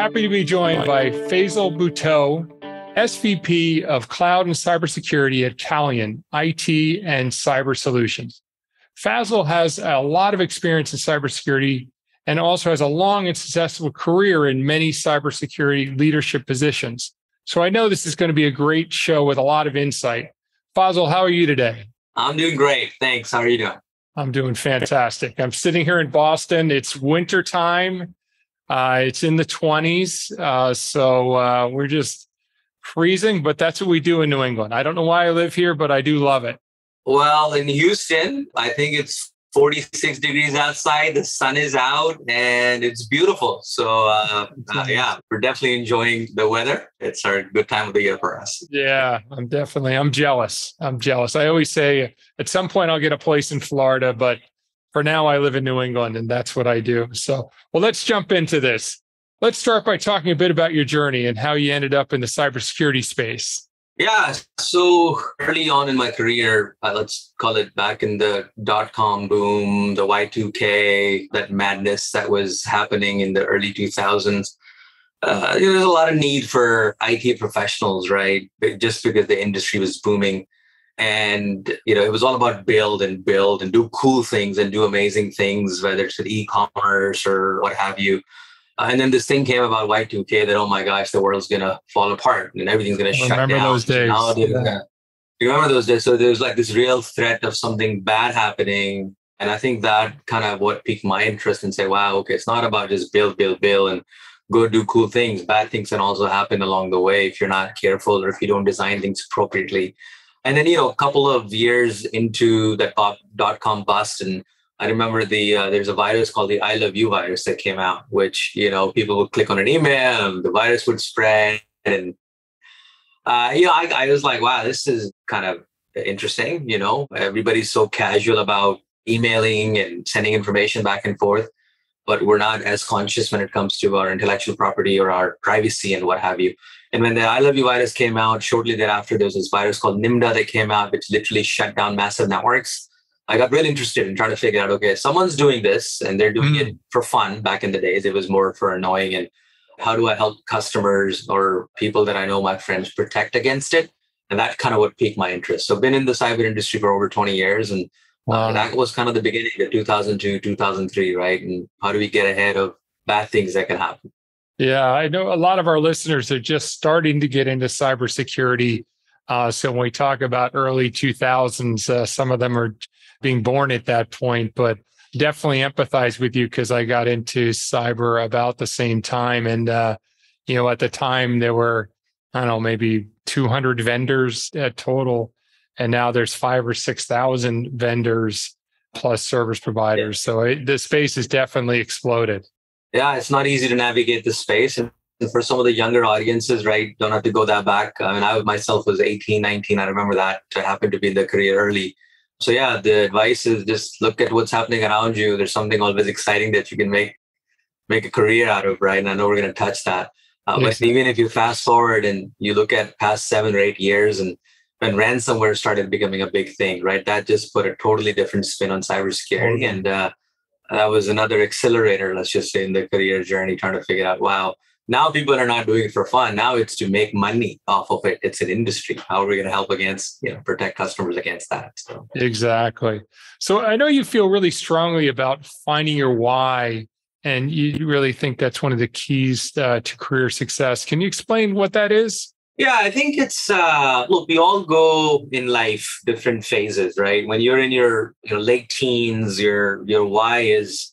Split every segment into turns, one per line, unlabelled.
happy to be joined by Faisal Bhutto, SVP of Cloud and Cybersecurity at Calian IT and Cyber Solutions. Faisal has a lot of experience in cybersecurity and also has a long and successful career in many cybersecurity leadership positions. So I know this is going to be a great show with a lot of insight. Faisal, how are you today?
I'm doing great. Thanks. How are you doing?
I'm doing fantastic. I'm sitting here in Boston. It's winter time. Uh, it's in the 20s. Uh, so uh, we're just freezing, but that's what we do in New England. I don't know why I live here, but I do love it.
Well, in Houston, I think it's 46 degrees outside. The sun is out and it's beautiful. So, uh, uh, yeah, we're definitely enjoying the weather. It's our good time of the year for us.
Yeah, I'm definitely, I'm jealous. I'm jealous. I always say at some point I'll get a place in Florida, but for now I live in New England and that's what I do. So, well, let's jump into this. Let's start by talking a bit about your journey and how you ended up in the cybersecurity space.
Yeah. So early on in my career, uh, let's call it back in the dot com boom, the Y2K, that madness that was happening in the early 2000s. Uh, there was a lot of need for IT professionals, right? Just because the industry was booming. And, you know, it was all about build and build and do cool things and do amazing things, whether it's with e-commerce or what have you. Uh, and then this thing came about Y2K that, oh my gosh, the world's going to fall apart and everything's going to shut
remember
down.
those days.
Now
Yeah.
gonna- you remember those days? So there's like this real threat of something bad happening. And I think that kind of what piqued my interest and say, wow, okay, it's not about just build, build, build and go do cool things. Bad things can also happen along the way if you're not careful or if you don't design things appropriately. And then, you know, a couple of years into that dot com bust and I remember the uh, there's a virus called the I love you virus that came out, which you know people would click on an email and the virus would spread, and uh, you know I, I was like, wow, this is kind of interesting. You know, everybody's so casual about emailing and sending information back and forth, but we're not as conscious when it comes to our intellectual property or our privacy and what have you. And when the I love you virus came out, shortly thereafter, there was this virus called Nimda that came out, which literally shut down massive networks. I got really interested in trying to figure out okay, someone's doing this and they're doing
Mm.
it for fun. Back in the days, it was more for annoying. And how do I help customers or people that I know, my friends, protect against it? And that kind of what piqued my interest. So, I've been in the cyber industry for over 20 years. And uh, that was kind of the beginning of 2002, 2003, right? And how do we get ahead of bad things that can happen?
Yeah, I know a lot of our listeners are just starting to get into cybersecurity. Uh, so when we talk about early 2000s, uh, some of them are being born at that point, but definitely empathize with you because I got into cyber about the same time. And, uh, you know, at the time there were, I don't know, maybe 200 vendors at total. And now there's five or 6,000 vendors plus service providers. So it, the space has definitely exploded.
Yeah, it's not easy to navigate this space. And for some of the younger audiences, right, don't have to go that back. I mean, I myself was 18, 19. I remember that. I happened to be in the career early. So yeah, the advice is just look at what's happening around you. There's something always exciting that you can make make a career out of, right? And I know we're going to touch that. Uh, but even if you fast forward and you look at past seven or eight years and when ransomware started becoming a big thing, right? That just put a totally different spin on cybersecurity.
Totally.
And uh, that was another accelerator, let's just say, in the career journey, trying to figure out, wow, now people are not doing it for fun. Now it's to make money off of it. It's an industry. How are we going to help against, you know, protect customers against that? So
Exactly. So I know you feel really strongly about finding your why, and you really think that's one of the keys uh, to career success. Can you explain what that is?
Yeah, I think it's uh look, we all go in life different phases, right? When you're in your your late teens, your your why is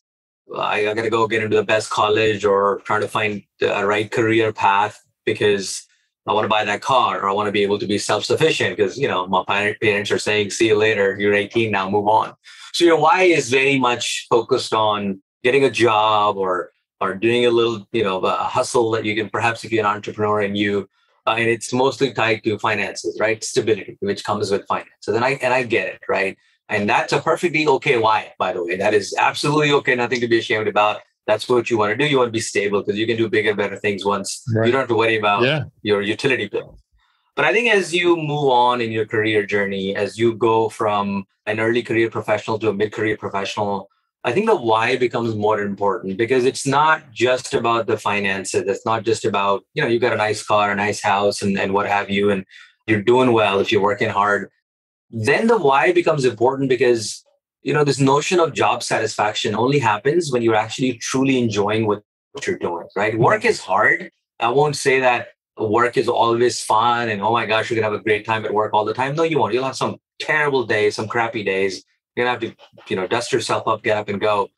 I, I gotta go get into the best college or trying to find a right career path because I want to buy that car or I want to be able to be self-sufficient because you know my parents are saying, see you later, you're 18 now, move on. So your why is very much focused on getting a job or or doing a little, you know, a hustle that you can perhaps if you're an entrepreneur and you uh, and it's mostly tied to finances, right? Stability, which comes with finances, and I and I get it, right? And that's a perfectly okay why, by the way. That is absolutely okay, nothing to be ashamed about. That's what you want to do. You want to be stable because you can do bigger, better things once.
Right.
You don't have to worry about
Yeah.
your utility bill. But I think as you move on in your career journey, as you go from an early career professional to a mid career professional, I think the why becomes more important because it's not just about the finances. It's not just about, you know, you got a nice car, a nice house, and, and what have you, and you're doing well if you're working hard. Then the why becomes important because, you know, this notion of job satisfaction only happens when you're actually truly enjoying what you're doing, right? Mm-hmm. Work is hard. I won't say that work is always fun and, oh my gosh, you're going to have a great time at work all the time. No, you won't. You'll have some terrible days, some crappy days you're gonna have to, you know, dust yourself up, get up and go.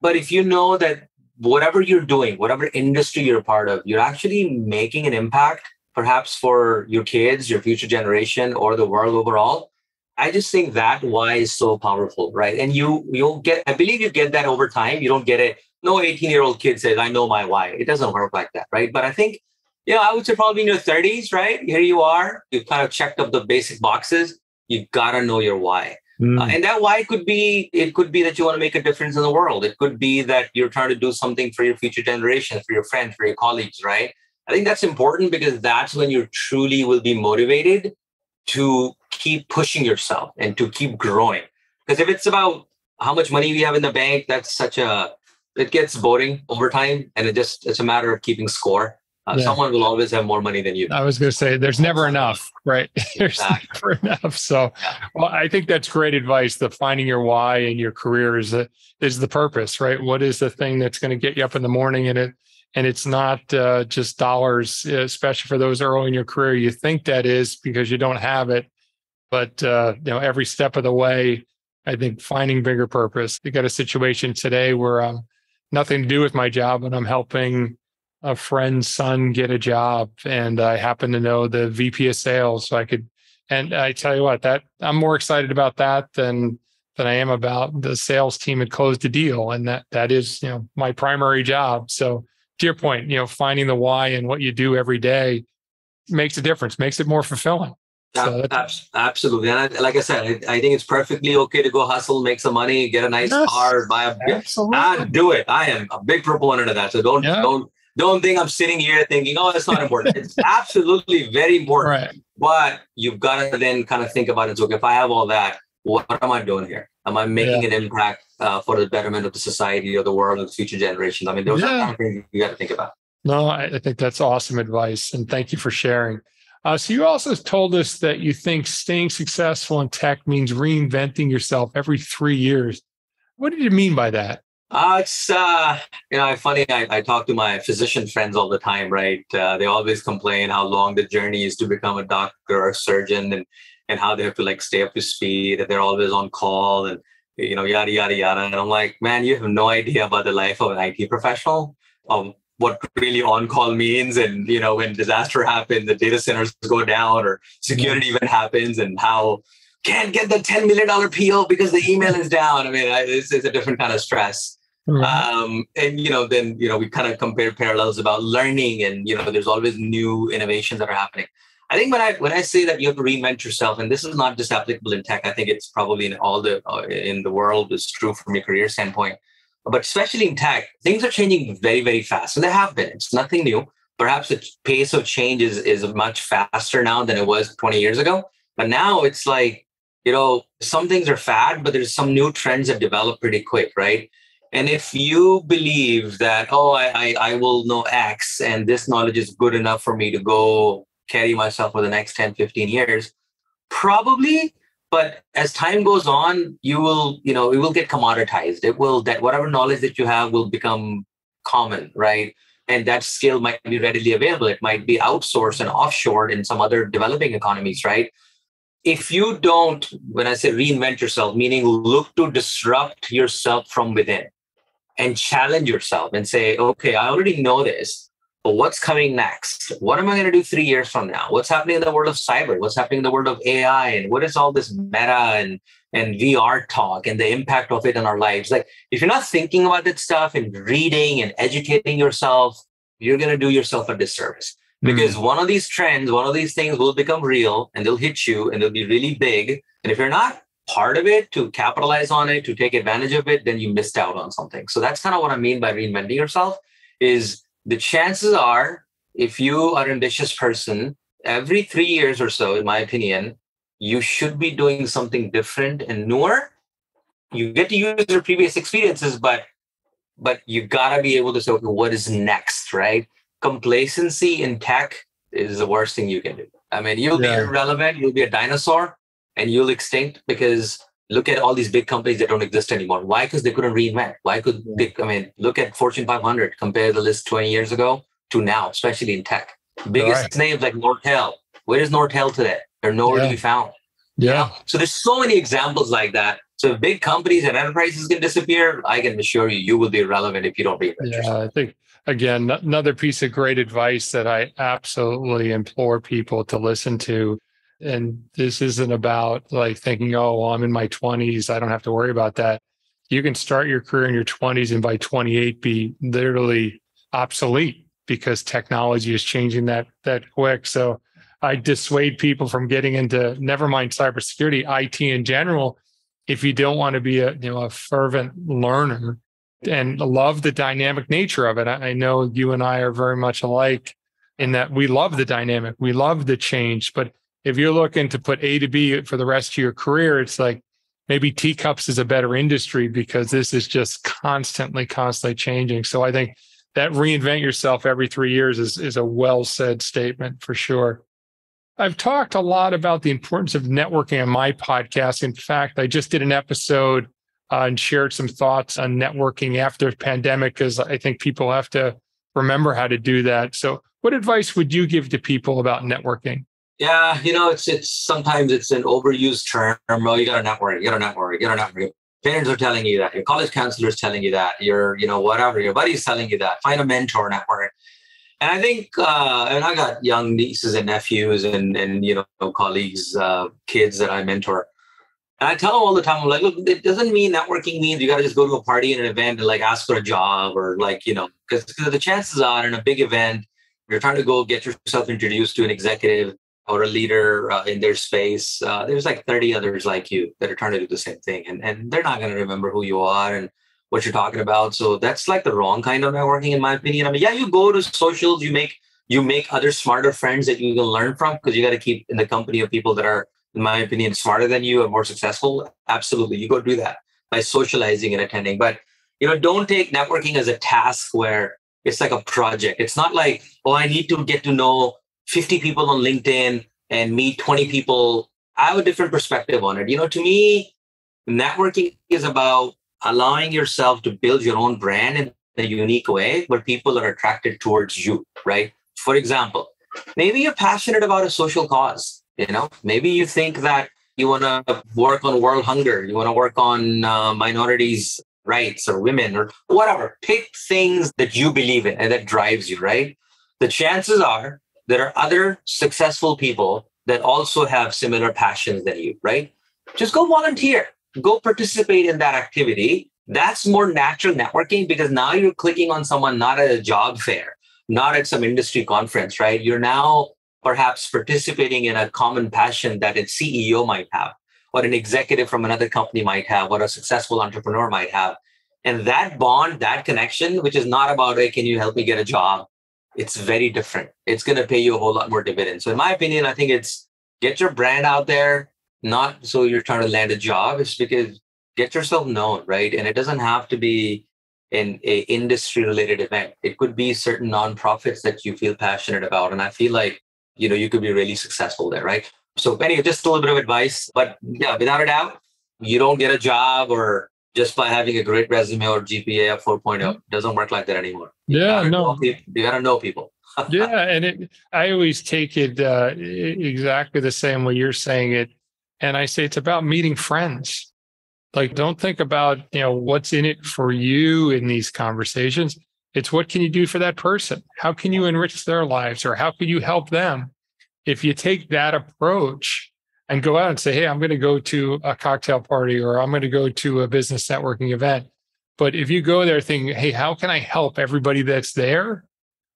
But if you know that whatever you're doing, whatever industry you're a part of, you're actually making an impact, perhaps for your kids, your future generation, or the world overall. I just think that why is so powerful, right? And you you'll get, I believe you get that over time. You don't get it. No 18 year old kid says, I know my why. It doesn't work like that, right? But I think, you know, I would say probably in your 30s, right? Here you are. You've kind of checked up the basic boxes. You gotta know your why. Mm. Uh, and that why could be it could be that you want to make a difference in the world. It could be that you're trying to do something for your future generations, for your friends, for your colleagues, right? I think that's important because that's when you truly will be motivated to keep pushing yourself and to keep growing. Because if it's about how much money we have in the bank, that's such a it gets boring over time and it just it's a matter of keeping score. Uh, yeah. Someone will always have more money than you.
I was going to say, there's never enough, right? there's exactly. never enough. So, well, I think that's great advice. The finding your why in your career is a, is the purpose, right? What is the thing that's going to get you up in the morning? And it and it's not uh, just dollars, especially for those early in your career. You think that is because you don't have it, but uh, you know every step of the way. I think finding bigger purpose. You got a situation today where um, nothing to do with my job, and I'm helping a friend's son get a job and I happen to know the VP of sales. So I could, and I tell you what, that I'm more excited about that than than I am about the sales team had closed a deal. And that that is, you know, my primary job. So to your point, you know, finding the why and what you do every day makes a difference, makes it more fulfilling.
So absolutely. And I, like I said, I, I, think it's perfectly okay to go hustle, make some money, get a nice yes, car, buy a big, ah, do it. I am a big proponent of that. So don't, yeah. don't, don't think I'm sitting here thinking, oh, it's not important. it's absolutely very important. Right. But you've got to then kind of think about it. So if I have all that, what am I doing here? Am I making yeah. an impact uh, for the betterment of the society or the world of the future generations? I mean, those yeah. are kind of things you got to think about.
No, I think that's awesome advice. And thank you for sharing. Uh, so, you also told us that you think staying successful in tech means reinventing yourself every three years. What did you mean by that?
Uh, it's uh, you know, funny. I, I talk to my physician friends all the time, right? Uh, they always complain how long the journey is to become a doctor or a surgeon, and and how they have to like stay up to speed, that they're always on call, and you know, yada yada yada. And I'm like, man, you have no idea about the life of an IT professional, of what really on call means, and you know, when disaster happens, the data centers go down, or security event happens, and how can't get the $10 million PO because the email is down. I mean, it's, it's a different kind of stress. Mm-hmm. Um, and, you know, then, you know, we kind of compare parallels about learning and, you know, there's always new innovations that are happening. I think when I when I say that you have to reinvent yourself, and this is not just applicable in tech, I think it's probably in all the uh, in the world is true from your career standpoint, but especially in tech, things are changing very very fast, and they have been. It's nothing new. Perhaps the pace of change is is much faster now than it was 20 years ago. But now it's like you know, some things are fad, but there's some new trends that develop pretty quick, right? And if you believe that, oh, I, I, I will know X and this knowledge is good enough for me to go carry myself for the next 10, 15 years, probably. But as time goes on, you will, you know, it will get commoditized. It will, that whatever knowledge that you have will become common, right? And that skill might be readily available. It might be outsourced and offshored in some other developing economies, right? if you don't, when I say reinvent yourself, meaning look to disrupt yourself from within and challenge yourself and say, okay, I already know this, but what's coming next? What am I going to do three years from now? What's happening in the world of cyber? What's happening in the world of AI? And what is all this meta and, and VR talk and the impact of it on our lives? Like, if you're not thinking about that stuff and reading and educating yourself, you're going to do yourself a disservice because mm. one of these trends, one of these things will become real and they'll hit you and they'll be really big. And if you're not part of it to capitalize on it, to take advantage of it, then you missed out on something. So that's kind of what I mean by reinventing yourself is the chances are if you are an ambitious person, every three years or so, in my opinion, you should be doing something different and newer you get to use your previous experiences, but but you gotta be able to say, okay, what is next, right? Complacency in tech is the worst thing you can do. I mean, you'll yeah. be irrelevant, you'll be a dinosaur, and you'll extinct because look at all these big companies that don't exist anymore. Why? Because they couldn't reinvent. Why could yeah. they? I mean, look at Fortune 500. Compare the list 20 years ago to now, especially in tech. Biggest right. names like Nortel. Where is Nortel today? They're nowhere yeah. to be found.
Yeah.
So there's so many examples like that. So if big companies and enterprises can disappear, I can assure you, you will be irrelevant if you don't reinvent
yeah, yourself. I think again, another piece of great advice that I absolutely implore people to listen to. And this isn't about like thinking, oh, well, I'm in my 20s. I don't have to worry about that. You can start your career in your 20s and by 28 be literally obsolete because technology is changing that that quick. So I dissuade people from getting into never mind cybersecurity, IT in general. If you don't want to be a you know a fervent learner and love the dynamic nature of it, I, I know you and I are very much alike in that we love the dynamic, we love the change. But if you're looking to put A to B for the rest of your career, it's like maybe teacups is a better industry because this is just constantly, constantly changing. So I think that reinvent yourself every three years is, is a well said statement for sure. I've talked a lot about the importance of networking on my podcast. In fact, I just did an episode uh, and shared some thoughts on networking after pandemic because I think people have to remember how to do that. So, what advice would you give to people about networking?
Yeah, you know, it's it's sometimes it's an overused term. Oh, you got to network, you got to network, you got to network. Parents are telling you that. Your college counselor is telling you that. Your, you know, whatever. Your buddy's telling you that. Find a mentor network. And I think, uh, and I got young nieces and nephews and and you know colleagues, uh, kids that I mentor. And I tell them all the time, I'm like, look, it doesn't mean networking means you got to just go to a party and an event and like ask for a job or like you know, because the chances are in a big event, you're trying to go get yourself introduced to an executive or a leader uh, in their space. Uh, there's like 30 others like you that are trying to do the same thing, and and they're not going to remember who you are and what you're talking about. So that's like the wrong kind of networking, in my opinion. I mean, yeah, you go to socials, you make you make other smarter friends that you can learn from because you got to keep in the company of people that are, in my opinion, smarter than you and more successful. Absolutely, you go do that by socializing and attending. But you know, don't take networking as a task where it's like a project. It's not like, oh, I need to get to know 50 people on LinkedIn and meet 20 people. I have a different perspective on it. You know, to me, networking is about allowing yourself to build your own brand in a unique way where people are attracted towards you, right? For example, maybe you're passionate about a social cause, you know, maybe you think that you want to work on world hunger, you want to work on uh, minorities' rights or women or whatever. Pick things that you believe in and that drives you, right? The chances are there are other successful people that also have similar passions than you, right? Just go volunteer go participate in that activity. That's more natural networking because now you're clicking on someone not at a job fair, not at some industry conference, right? You're now perhaps participating in a common passion that a CEO might have, or an executive from another company might have, or a successful entrepreneur might have. And that bond, that connection, which is not about, hey, can you help me get a job? It's very different. It's going to pay you a whole lot more dividends. So, in my opinion, I think it's get your brand out there, not so you're trying to land a job. It's because get yourself known right? And it doesn't have to be in a industry related event. It could be certain nonprofits that you feel passionate about. And i feel like you know you could be really successful there right? So anyway just a little bit of advice but yeah without a doubt you don't get a job or just by having a great resume or gpa of 4.0 mm-hmm. it doesn't work like that anymore
yeah you no
you gotta know people
yeah and it i always take it uh, exactly the same way you're saying it and I say it's about meeting friends. Like, don't think about, you know, what's in it for you in these conversations. It's what can you do for that person? How can you enrich their lives or how can you help them? If you take that approach and go out and say, hey, I'm going to go to a cocktail party or I'm going to go to a business networking event. But if you go there thinking, hey, how can I help everybody that's there?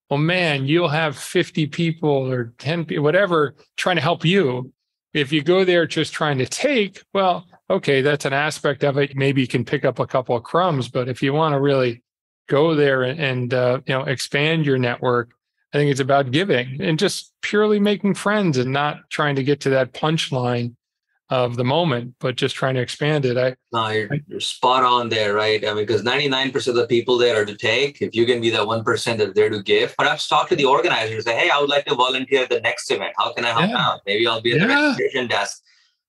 Well, man, you'll have 50 people or 10 people, whatever, trying to help you. If you go there just trying to take, well, okay, that's an aspect of it. Maybe you can pick up a couple of crumbs, but if you want to really go there and, and uh, you know expand your network, I think it's about giving and just purely making friends and not trying to get to that punchline of the moment, but just trying to expand it. I
no, you're, you're spot on there, right? I mean, because 99% of the people there are to take. If you can be that 1% that's they're to give, perhaps talk to the organizers, say, hey, I would like to volunteer at the next event. How can I help
Yeah.
out? Maybe I'll be at the registration desk.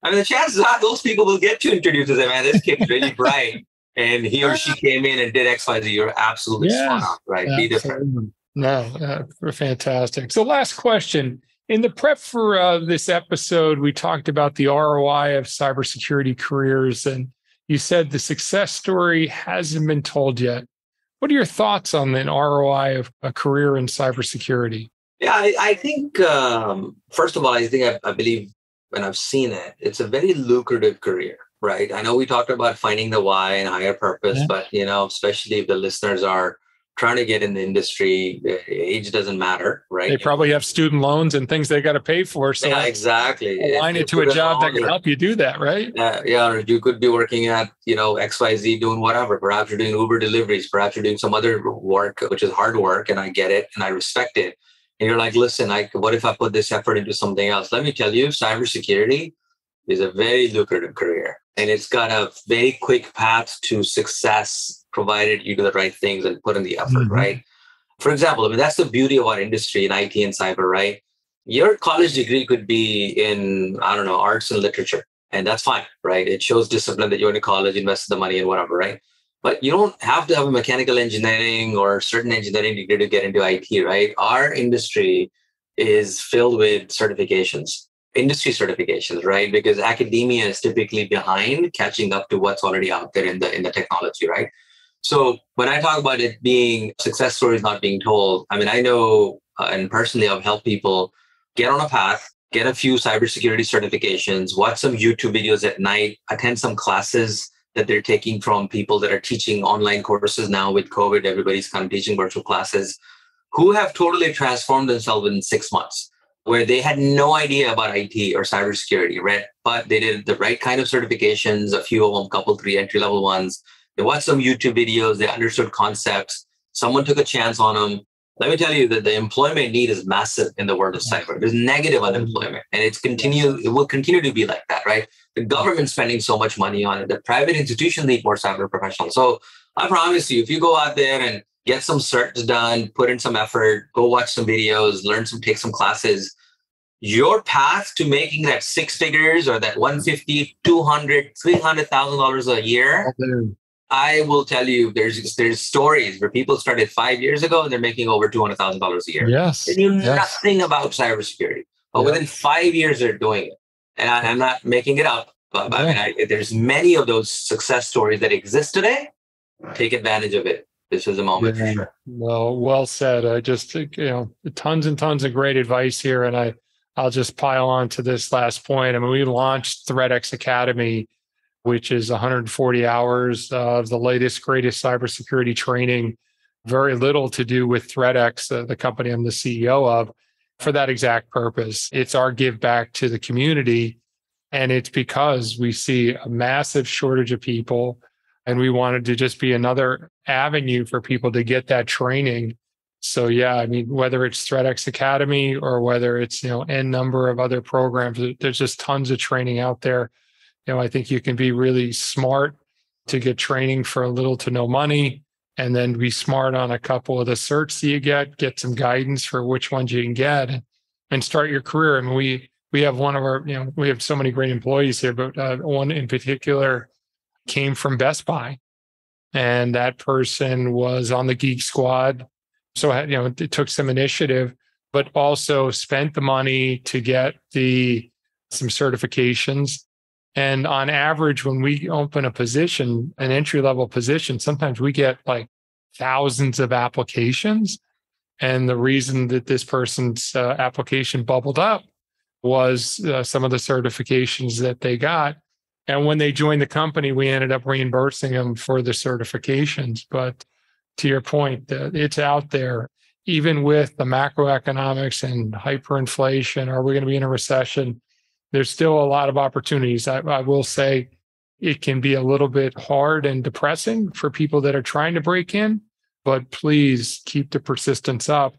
I mean, the chances are those people will get you introduced to them, man, this kid's really bright. And he or she came in and did X, Y, Z. You're absolutely
Yeah.
spot on, right? Be different.
No, uh, fantastic. So, last question. In the prep for uh, this episode, we talked about the ROI of cybersecurity careers, and you said the success story hasn't been told yet. What are your thoughts on the ROI of a career in cybersecurity?
Yeah, I, I think um, first of all, I think I, I believe and I've seen it, it's a very lucrative career, right? I know we talked about finding the why and higher purpose,
Yeah.
but you know, especially if the listeners are trying to get in the industry, uh, age doesn't matter, right?
They probably have student loans and things they got to pay for. So,
yeah, exactly.
align
If
it to a job that can help you do that, right?
uh, yeah, or you could be working at, you know, XYZ doing whatever. Perhaps you're doing Uber deliveries, perhaps you're doing some other work, which is hard work, and I get it and I respect it. And you're like, listen, I what if I put this effort into something else? Let me tell you, cybersecurity is a very lucrative career. And it's got a very quick path to success, provided you do the right things and put in the effort,
Mhm.
right? For example, I mean, that's the beauty of our industry in IT and cyber, right? Your college degree could be in, I don't know, arts and literature and that's fine, right? It shows discipline that you went to college, invested the money and whatever, right? But you don't have to have a mechanical engineering or certain engineering degree to get into IT, right? Our industry is filled with certifications, industry certifications, right? Because academia is typically behind catching up to what's already out there in the in the technology, right? So when I talk about it being success stories not being told, I mean I know uh, and personally I've helped people get on a path get a few cybersecurity certifications, watch some YouTube videos at night, attend some classes that they're taking from people that are teaching online courses now with COVID. Everybody's kind of teaching virtual classes who have totally transformed themselves in six months, where they had no idea about IT or cybersecurity, right? But they did the right kind of certifications, a few of them, couple, three entry level ones. They watched some YouTube videos, they understood concepts. Someone took a chance on them let me tell you that the employment need is massive in the world of cyber. There's negative unemployment, and it's continue. It will continue to be like that, right? The government's spending so much money on it. The private institutions need more cyber professionals. So I promise you, if you go out there and get some certs done, put in some effort, go watch some videos, learn some, take some classes, your path to making that six figures or that 150, 200, 300,000 dollars a year I will tell you, there's there's stories where people started five years ago and they're making over two hundred thousand dollars a year.
Yes.
They knew
yes.
nothing about cybersecurity, but
Yeah.
within five years they're doing it. And I, am not making it up, but, but I mean, I, there's many of those success stories that exist today. Take advantage of it. This is a moment
Yeah.
for sure.
Well, well said. I just think, you know, tons and tons of great advice here. And I, I'll just pile on to this last point. I mean, we launched ThreatX Academy, which is 140 hours of the latest, greatest cybersecurity training. Very little to do with ThreatX, uh, the company I'm the CEO of, for that exact purpose. It's our give back to the community. And it's because we see a massive shortage of people and we wanted to just be another avenue for people to get that training. So yeah, I mean, whether it's ThreatX Academy or whether it's you know n number of other programs, there's just tons of training out there. You know, I think you can be really smart to get training for a little to no money, and then be smart on a couple of the certs that you get, get some guidance for which ones you can get, and start your career. I mean, we we have one of our you know we have so many great employees here, but uh, one in particular came from Best Buy, and that person was on the Geek Squad. So you know, it took some initiative, but also spent the money to get the some certifications. And on average, when we open a position, an entry level position, sometimes we get like thousands of applications. And the reason that this person's uh, application bubbled up was uh, some of the certifications that they got. And when they joined the company, we ended up reimbursing them for the certifications. But to your point, it's out there, even with the macroeconomics and hyperinflation. Are we going to be in a recession? There's still a lot of opportunities. I, I will say it can be a little bit hard and depressing for people that are trying to break in, but please keep the persistence up.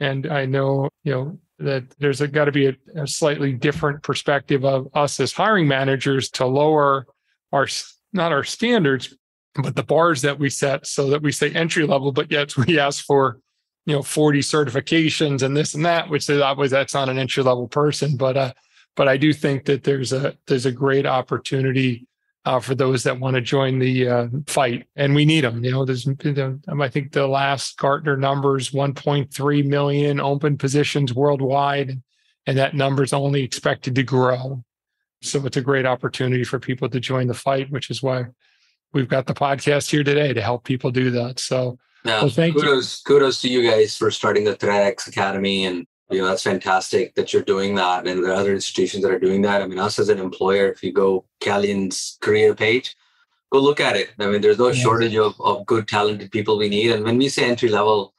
And I know, you know, that there's got to be a, a, slightly different perspective of us as hiring managers to lower our not our standards but the bars that we set so that we say entry level but yet we ask for you know 40 certifications and this and that which is obviously that's not an entry level person but uh but i do think that there's a there's a great opportunity uh, for those that want to join the uh, fight and we need them you know there's i think the last gartner numbers 1.3 million open positions worldwide and that number is only expected to grow so it's a great opportunity for people to join the fight which is why we've got the podcast here today to help people do that so
yeah, well, thank kudos, you. kudos to you guys for starting the ThreatX Academy. And, you know, that's fantastic that you're doing that. And there are other institutions that are doing that. I mean, us as an employer, if you go Calian's career page, go look at it. I mean, there's no yeah. shortage of, of good, talented people we need. And when we say entry level,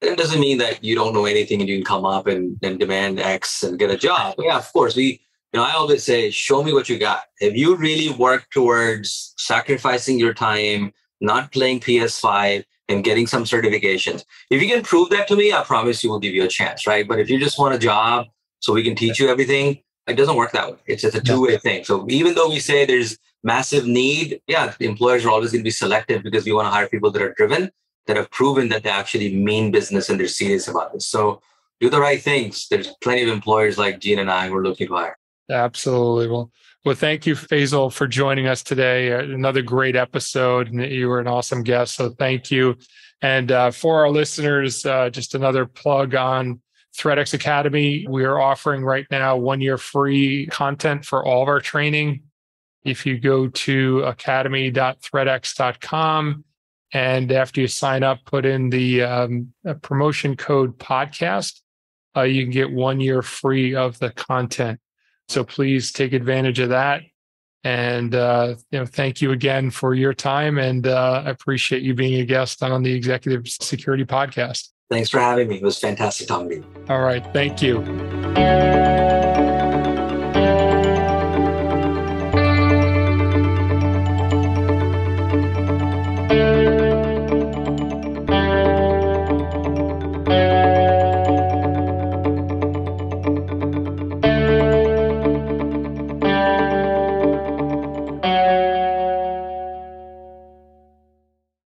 it doesn't mean that you don't know anything and you can come up and, and demand X and get a job. Yeah, of course, we, you know, I always say, show me what you got. If you really work towards sacrificing your time, not playing PS5, and getting some certifications. If you can prove that to me, I promise you we'll give you a chance, right? But if you just want a job so we can teach you everything, it doesn't work that way. It's just a two-way thing. So even though we say there's massive need, yeah, employers are always going to be selective because we want to hire people that are driven, that have proven that they actually mean business and they're serious about this. So do the right things. There's plenty of employers like Gene and I who are looking to hire.
Absolutely. Well, well, thank you, Faisal, for joining us today. Uh, another great episode, and you were an awesome guest. So thank you. And uh, for our listeners, uh, just another plug on ThreatX Academy. We are offering right now one year free content for all of our training. If you go to academy.threatx.com and after you sign up, put in the um, promotion code podcast, uh, you can get one year free of the content. So please take advantage of that. And uh, you know, thank you again for your time, and uh, I appreciate you being a guest on the Executive Security Podcast.
Thanks for having me. It was fantastic talking to you.
All right, thank you.